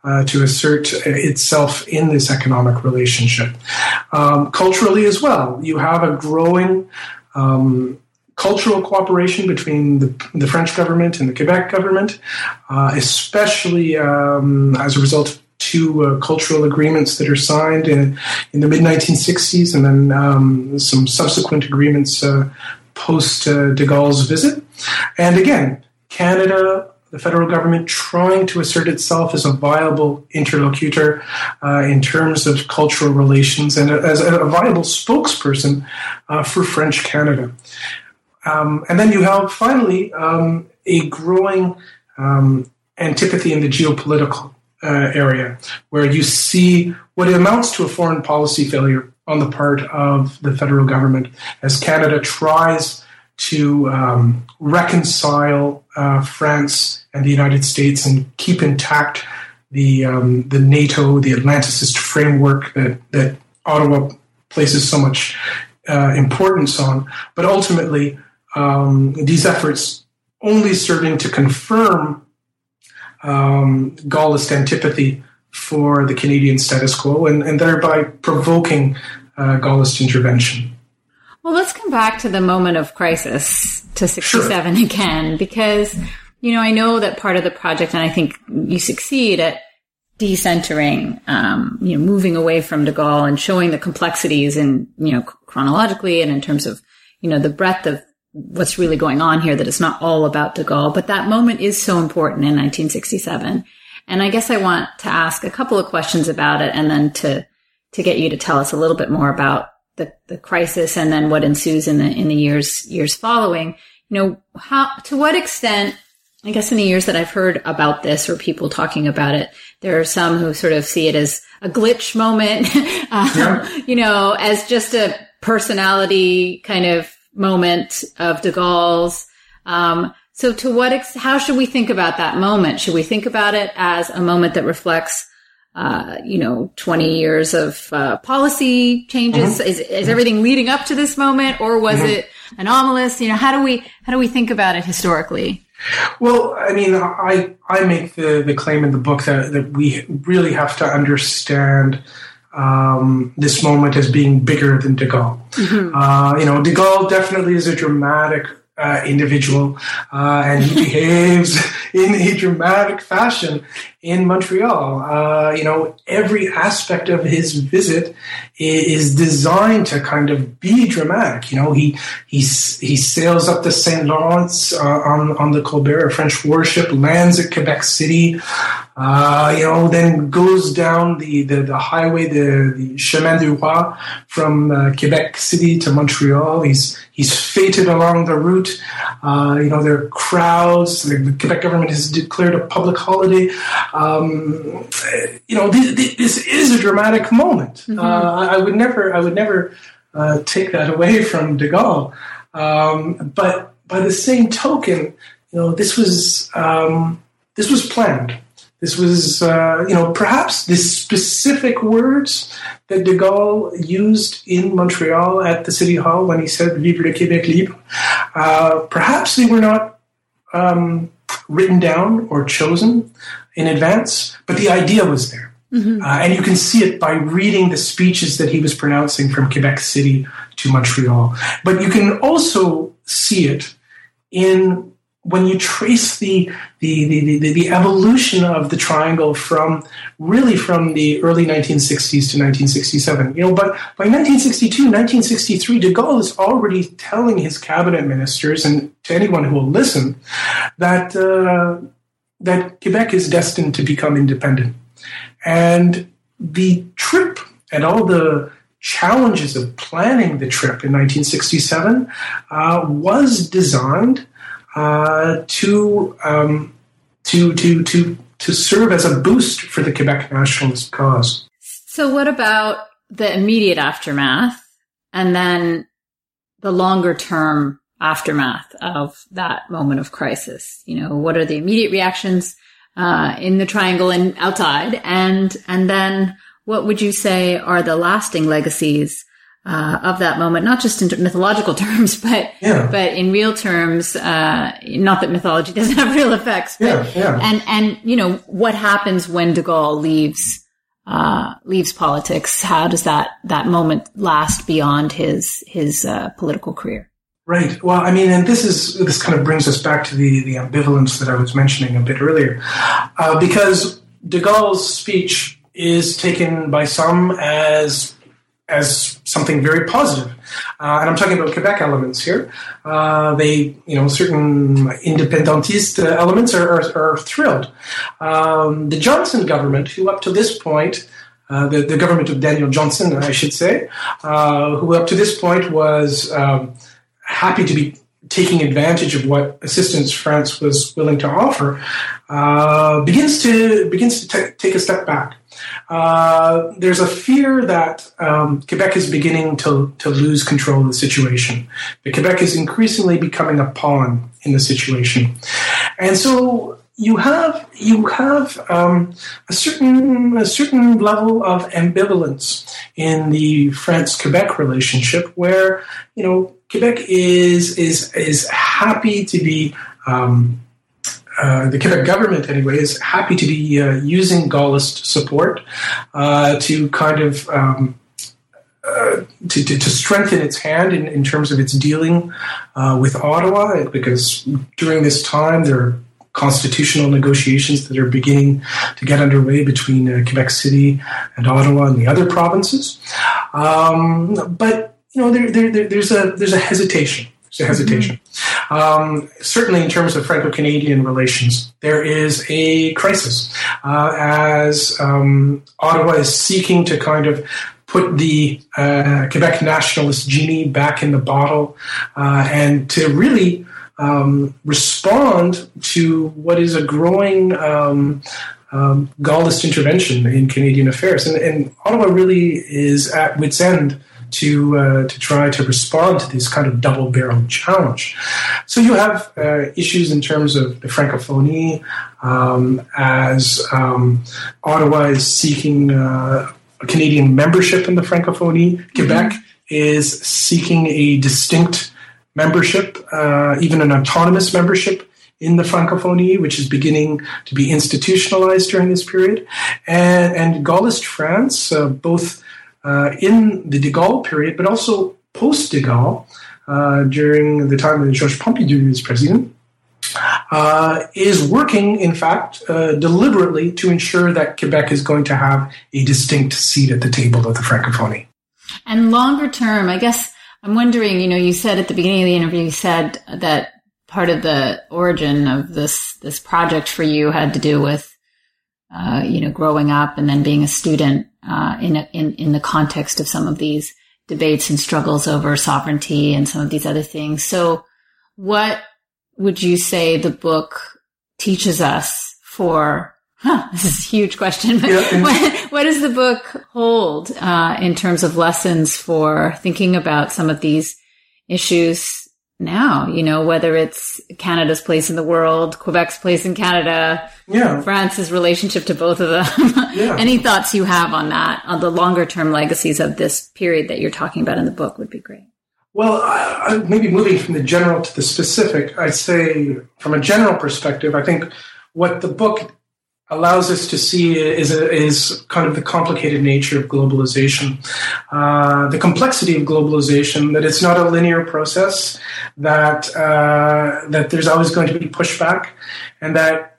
Uh, to assert itself in this economic relationship. Um, culturally, as well, you have a growing um, cultural cooperation between the, the, French government and the Quebec government, uh, especially um, as a result of two uh, cultural agreements that are signed in, in the mid 1960s, and then um, some subsequent agreements uh, post uh, de Gaulle's visit. And again, Canada, the federal government trying to assert itself as a viable interlocutor uh, in terms of cultural relations and as a, viable spokesperson uh, for French Canada. Um, and then you have finally um, a growing um, antipathy in the geopolitical uh, area, where you see what amounts to a foreign policy failure on the part of the federal government as Canada tries to um, reconcile uh, France and the United States and keep intact the um, the NATO, the Atlanticist framework that that Ottawa places so much uh, importance on. But ultimately, um, these efforts only serving to confirm um, Gaullist antipathy for the Canadian status quo and, and thereby provoking uh, Gaullist intervention. Well, let's come back to the moment of crisis to 67 sure. again, because, you know, I know that part of the project, and I think you succeed at decentering, um, you know, moving away from de Gaulle and showing the complexities and, you know, chronologically and in terms of, you know, the breadth of what's really going on here, that it's not all about de Gaulle, but that moment is so important in 1967. And I guess I want to ask a couple of questions about it and then to, to get you to tell us a little bit more about the, the crisis and then what ensues in the, in the years, years following. You know, how, to what extent, I guess in the years that I've heard about this or people talking about it, there are some who sort of see it as a glitch moment, um, yeah. you know, as just a personality kind of moment of de Gaulle's. Um, so to what, ex- how should we think about that moment? Should we think about it as a moment that reflects uh, you know, 20 years of uh, policy changes? Mm-hmm. Is, is everything leading up to this moment or was mm-hmm. it anomalous? You know, how do we, how do we think about it historically? Well, I mean, I, I make the, the claim in the book that, that we really have to understand um, this moment as being bigger than De Gaulle. Mm-hmm. Uh, you know, De Gaulle definitely is a dramatic uh, individual, uh, and he behaves in a dramatic fashion in Montreal. Uh, you know, every aspect of his visit is designed to kind of be dramatic. You know, he he he sails up the Saint Lawrence uh, on on the Colbert, a French warship, lands at Quebec City. Uh, you know, then goes down the, the, the highway, the, the Chemin du Roi from uh, Quebec City to Montreal. He's he's fated along the route. Uh, you know, there are crowds. The, the, Quebec government has declared a public holiday. Um, you know, this, this, is a dramatic moment. Mm-hmm. Uh, I would never, I would never uh, take that away from De Gaulle. Um, but by the same token, you know, this was um, this was planned. This was, uh, you know, perhaps the specific words that de Gaulle used in Montreal at the City Hall when he said "Vive le Québec libre." Uh, perhaps they were not um, written down or chosen in advance, but the idea was there. Mm-hmm. Uh, and you can see it by reading the speeches that he was pronouncing from Quebec City to Montreal. But you can also see it in when you trace the, the, the, the, the evolution of the triangle from really from the early 1960s to 1967, you know, but by 1962, 1963, de Gaulle is already telling his cabinet ministers and to anyone who will listen that, uh, that Quebec is destined to become independent. And the trip and all the challenges of planning the trip in 1967 uh, was designed uh, to um, to to to to serve as a boost for the Quebec nationalist cause. So, what about the immediate aftermath, and then the longer term aftermath of that moment of crisis? You know, what are the immediate reactions uh, in the triangle and outside, and and then what would you say are the lasting legacies uh, of that moment, not just in mythological terms, but yeah. but in real terms. Uh, not that mythology doesn't have real effects, but yeah, yeah. and and you know what happens when De Gaulle leaves uh, leaves politics? How does that that moment last beyond his his uh, political career? Right. Well, I mean, and this is this kind of brings us back to the the ambivalence that I was mentioning a bit earlier, uh, because De Gaulle's speech is taken by some as as something very positive. Uh, and I'm talking about Quebec elements here. Uh, they, you know, certain independentist elements are, are, are thrilled. Um, the Johnson government, who up to this point, uh, the, the, government of Daniel Johnson, I should say, uh, who up to this point was um, happy to be taking advantage of what assistance France was willing to offer, uh, begins to begins to t- take a step back. Uh, there's a fear that um, Quebec is beginning to, to lose control of the situation. That Quebec is increasingly becoming a pawn in the situation. And so you have you have um, a certain a certain level of ambivalence in the France Quebec relationship, where you know Quebec is is is happy to be. Um, uh, the Quebec government, anyway, is happy to be uh, using Gaullist support uh, to kind of um, uh, to, to, to, strengthen its hand in, in terms of its dealing uh, with Ottawa, because during this time there are constitutional negotiations that are beginning to get underway between uh, Quebec City and Ottawa and the other provinces. Um, but you know, there, there, there's a there's a hesitation. There's a hesitation. Mm-hmm. Um, certainly, in terms of Franco-Canadian relations, there is a crisis uh, as um, Ottawa is seeking to kind of put the uh, Quebec nationalist genie back in the bottle uh, and to really um, respond to what is a growing um, um, Gaullist intervention in Canadian affairs. And, and, Ottawa really is at wit's end to uh, to try to respond to this kind of double barreled challenge. So you have uh, issues in terms of the Francophonie um, as um, Ottawa is seeking uh, Canadian membership in the Francophonie. Mm-hmm. Quebec is seeking a distinct membership, uh, even an autonomous membership in the Francophonie, which is beginning to be institutionalized during this period. And, and Gaullist France, uh, both uh, in the de Gaulle period, but also post de Gaulle, uh, during the time when Georges Pompidou is president, uh, is working, in fact, uh, deliberately to ensure that Quebec is going to have a distinct seat at the table of the Francophonie. And longer term, I guess I'm wondering, you know, you said at the beginning of the interview, you said that part of the origin of this, this project for you had to do with, uh, you know, growing up and then being a student, uh, in, a, in, in the context of some of these debates and struggles over sovereignty and some of these other things. So what would you say the book teaches us for Huh, this is a huge question. But yeah. what, what, does the book hold uh, in terms of lessons for thinking about some of these issues now? You know, whether it's Canada's place in the world, Quebec's place in Canada, yeah. France's relationship to both of them. yeah. Any thoughts you have on that, on the longer term legacies of this period that you're talking about in the book would be great. Well, I, I, maybe moving from the general to the specific, I'd say from a general perspective, I think what the book allows us to see is, a, is kind of the complicated nature of globalization, uh, the complexity of globalization. That it's not a linear process. That uh, that there's always going to be pushback, and that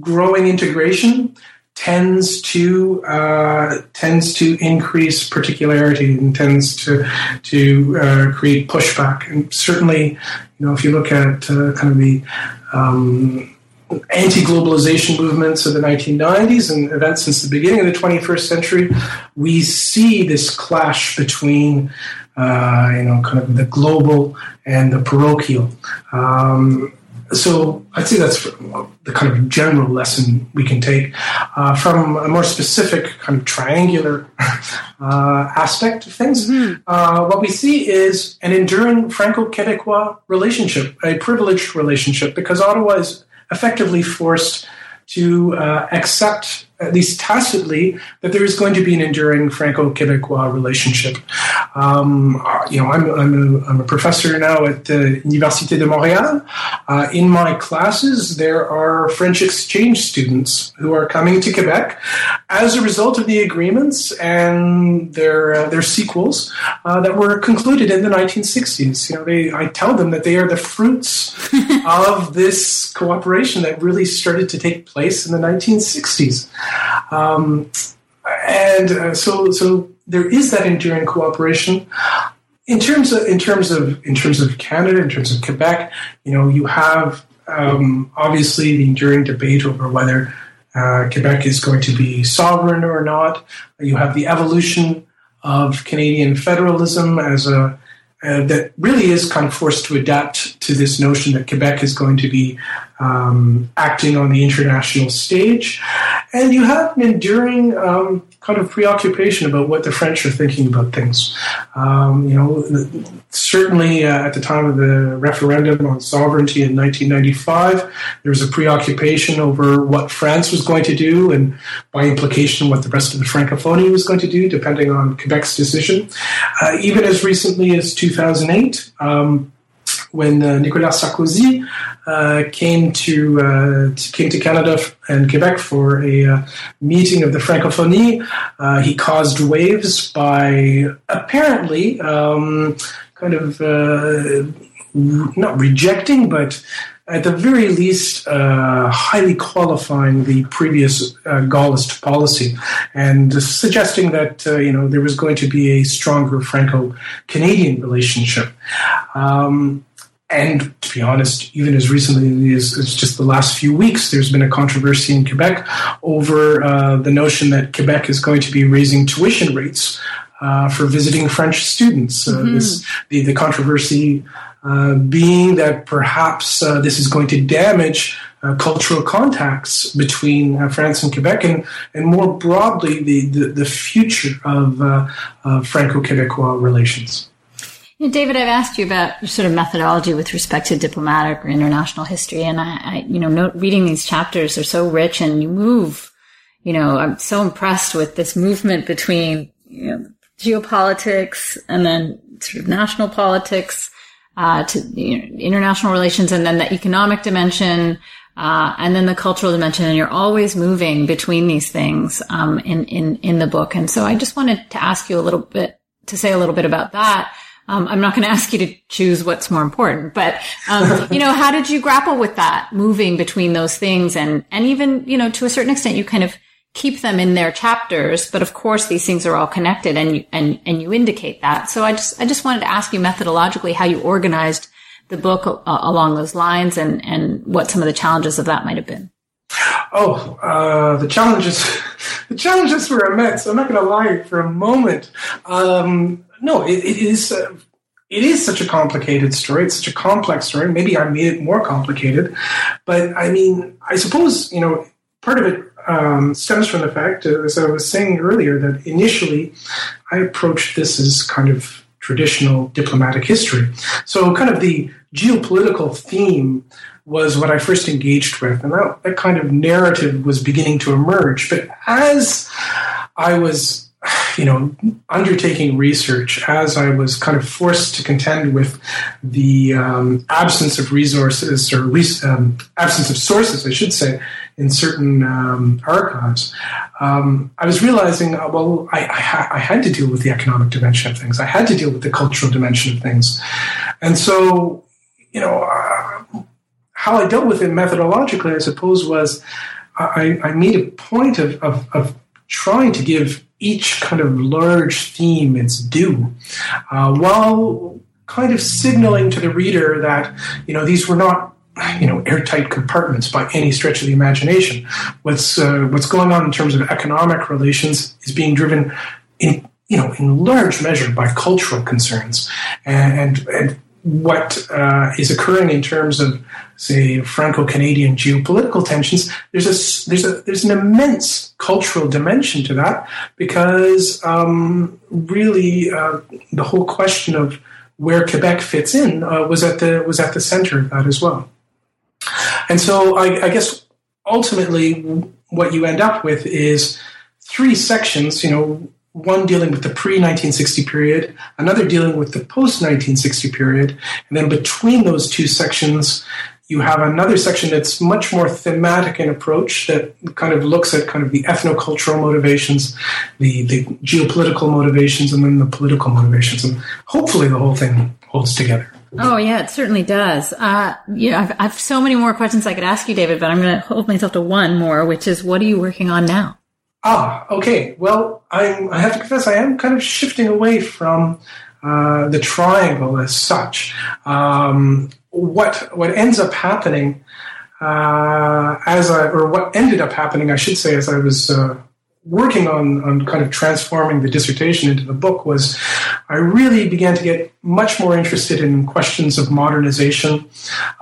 growing integration tends to uh, tends to increase particularity and tends to to uh, create pushback. And certainly, you know, if you look at uh, kind of the um, anti-globalization movements of the 1990s and events since the beginning of the 21st century, we see this clash between uh, you know kind of the global and the parochial. Um, so I'd say that's the kind of general lesson we can take uh, from a more specific kind of triangular uh, aspect of things. Mm-hmm. Uh, what we see is an enduring Franco-Quebecois relationship, a privileged relationship, because Ottawa is effectively forced to uh, accept, at least tacitly, that there is going to be an enduring Franco-Quebecois relationship. Um, uh, you know, I'm, I'm, a, I'm, a professor now at the Université de Montréal. Uh, in my classes, there are French exchange students who are coming to Quebec as a result of the agreements and their uh, their sequels uh, that were concluded in the 1960s. You know, they, I tell them that they are the fruits of this cooperation that really started to take place in the 1960s. Um, and uh, so, so there is that enduring cooperation. In terms of in terms of in terms of Canada, in terms of Quebec, you know, you have um, obviously the enduring debate over whether uh, Quebec is going to be sovereign or not. You have the evolution of Canadian federalism as a uh, that really is kind of forced to adapt to this notion that Quebec is going to be um, acting on the international stage. And you have an enduring um, kind of preoccupation about what the French are thinking about things. Um, you know, certainly uh, at the time of the referendum on sovereignty in 1995, there was a preoccupation over what France was going to do, and by implication, what the rest of the Francophonie was going to do, depending on Quebec's decision. Uh, even as recently as 2008. Um, when uh, Nicolas Sarkozy uh, came to, uh, came to Canada and Quebec for a meeting of the Francophonie, he caused waves by apparently um, kind of not rejecting, but at the very least, uh, highly qualifying the previous uh, Gaullist policy and suggesting that uh, you know there was going to be a stronger Franco-Canadian relationship. Um, and to be honest, even as recently as, as, just the last few weeks, there's been a controversy in Quebec over uh, the notion that Quebec is going to be raising tuition rates uh, for visiting French students. Uh, mm-hmm. This, the, the controversy uh, being that perhaps uh, this is going to damage uh, cultural contacts between uh, France and Quebec, and, and more broadly, the, the, the future of, uh, Franco Quebecois relations. You know, David, I've asked you about your sort of methodology with respect to diplomatic or international history, and I, I you know, note, reading these chapters are so rich, and you move. You know, I'm so impressed with this movement between you know, geopolitics and then sort of national politics uh, to you know, international relations, and then the economic dimension. Uh, and then the cultural dimension, and you're always moving between these things um, in in in the book. And so, I just wanted to ask you a little bit to say a little bit about that. Um, I'm not going to ask you to choose what's more important, but um, you know, how did you grapple with that, moving between those things, and and even you know, to a certain extent, you kind of keep them in their chapters, but of course, these things are all connected, and you, and and you indicate that. So I just I just wanted to ask you methodologically how you organized the book uh, along those lines, and and what some of the challenges of that might have been. Oh, uh, the challenges, the challenges were immense. I'm not going to lie for a moment. Um, no, it, it is. Uh, it is such a complicated story. It's such a complex story. Maybe I made it more complicated, but I mean, I suppose you know part of it um, stems from the fact, as I was saying earlier, that initially I approached this as kind of traditional diplomatic history. So, kind of the geopolitical theme was what I first engaged with, and that, that kind of narrative was beginning to emerge. But as I was you know, undertaking research as I was kind of forced to contend with the um, absence of resources or least um, absence of sources, I should say, in certain um, archives, um, I was realizing, uh, well, I, I, ha- I, had to deal with the economic dimension of things. I had to deal with the cultural dimension of things. And so, you know, uh, how I dealt with it methodologically, I suppose, was I, I made a point of, of, of trying to give each kind of large theme its due, uh, while kind of signaling to the reader that you know these were not you know airtight compartments by any stretch of the imagination. What's uh, what's going on in terms of economic relations is being driven in you know in large measure by cultural concerns and and what uh, is occurring in terms of, say, Franco-Canadian geopolitical tensions, there's a there's a there's an immense cultural dimension to that because um, really uh, the whole question of where Quebec fits in uh, was at the was at the center of that as well. And so I, I guess ultimately what you end up with is three sections. You know, one dealing with the pre 1960 period, another dealing with the post 1960 period, and then between those two sections, you have another section that's much more thematic in approach that kind of looks at kind of the ethnocultural motivations, the, the geopolitical motivations, and then the political motivations. And hopefully the whole thing holds together. Oh yeah, it certainly does. Uh, you know, I've, I've so many more questions I could ask you, David, but I'm going to hold myself to one more, which is, what are you working on now? Ah, okay. Well, I'm, I have to confess, I am kind of shifting away from uh, the triangle as such. Um, what what ends up happening uh, as I, or what ended up happening, I should say, as I was uh, working on on kind of transforming the dissertation into the book, was I really began to get much more interested in questions of modernization,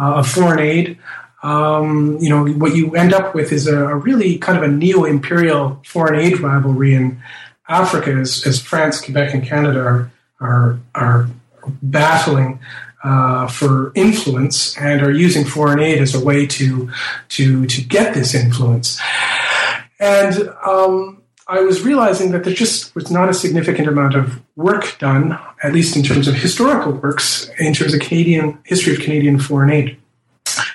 uh, of foreign aid. Um, you know, what you end up with is a, a really kind of a neo-imperial foreign aid rivalry in Africa as, as France, Quebec, and Canada are are, are battling uh, for influence and are using foreign aid as a way to to to get this influence. And um, I was realizing that there just was not a significant amount of work done, at least in terms of historical works, in terms of Canadian history of Canadian foreign aid.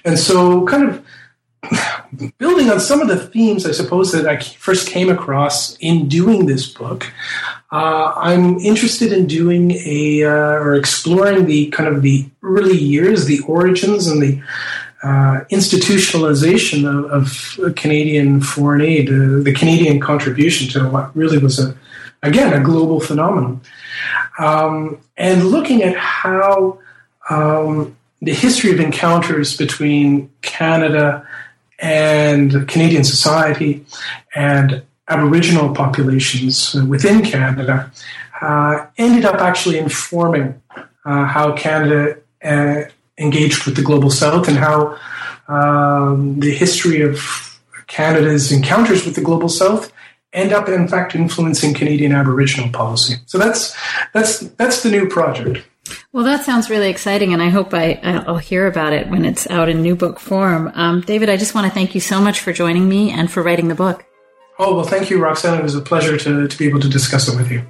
And so, kind of building on some of the themes, I suppose, that I first came across in doing this book, uh, I'm interested in doing a uh, or exploring the kind of the early years, the origins, and the uh, institutionalization of, of, Canadian foreign aid, uh, the Canadian contribution to what really was a again a global phenomenon, um, and looking at how. Um, the history of encounters between Canada and Canadian society and Aboriginal populations within Canada uh, ended up actually informing uh, how Canada uh, engaged with the global south and how um, the history of Canada's encounters with the global south end up in fact influencing Canadian Aboriginal policy. So that's that's that's the new project. Well, that sounds really exciting, and I hope I, will hear about it when it's out in new book form. Um, David, I just want to thank you so much for joining me and for writing the book. Oh, well, thank you, Roxanne. It was a pleasure to, to be able to discuss it with you.